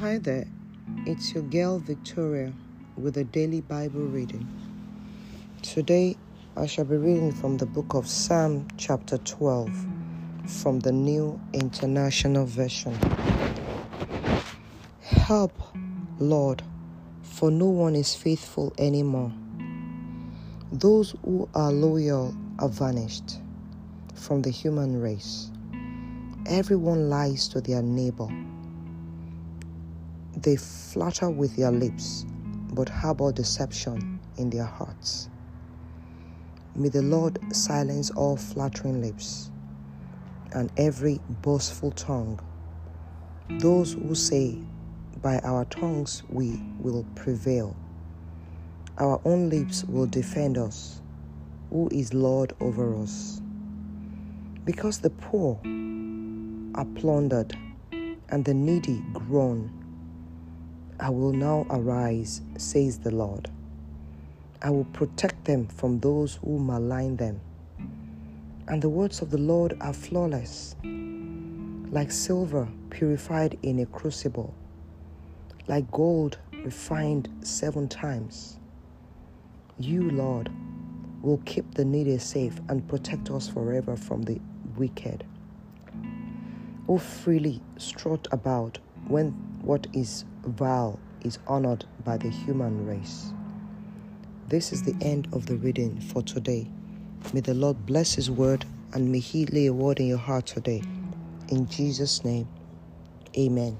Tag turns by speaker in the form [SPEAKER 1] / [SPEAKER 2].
[SPEAKER 1] Hi there, it's your girl Victoria with a daily Bible reading. Today I shall be reading from the book of Psalm, chapter 12, from the New International Version. Help, Lord, for no one is faithful anymore. Those who are loyal are vanished from the human race. Everyone lies to their neighbor. They flatter with their lips, but harbor deception in their hearts. May the Lord silence all flattering lips and every boastful tongue. Those who say, By our tongues we will prevail. Our own lips will defend us. Who is Lord over us? Because the poor are plundered and the needy groan. I will now arise, says the Lord. I will protect them from those who malign them. And the words of the Lord are flawless, like silver purified in a crucible, like gold refined seven times. You, Lord, will keep the needy safe and protect us forever from the wicked who freely strut about when what is vile is honored by the human race. This is the end of the reading for today. May the Lord bless His word and may He lay a word in your heart today. In Jesus' name, amen.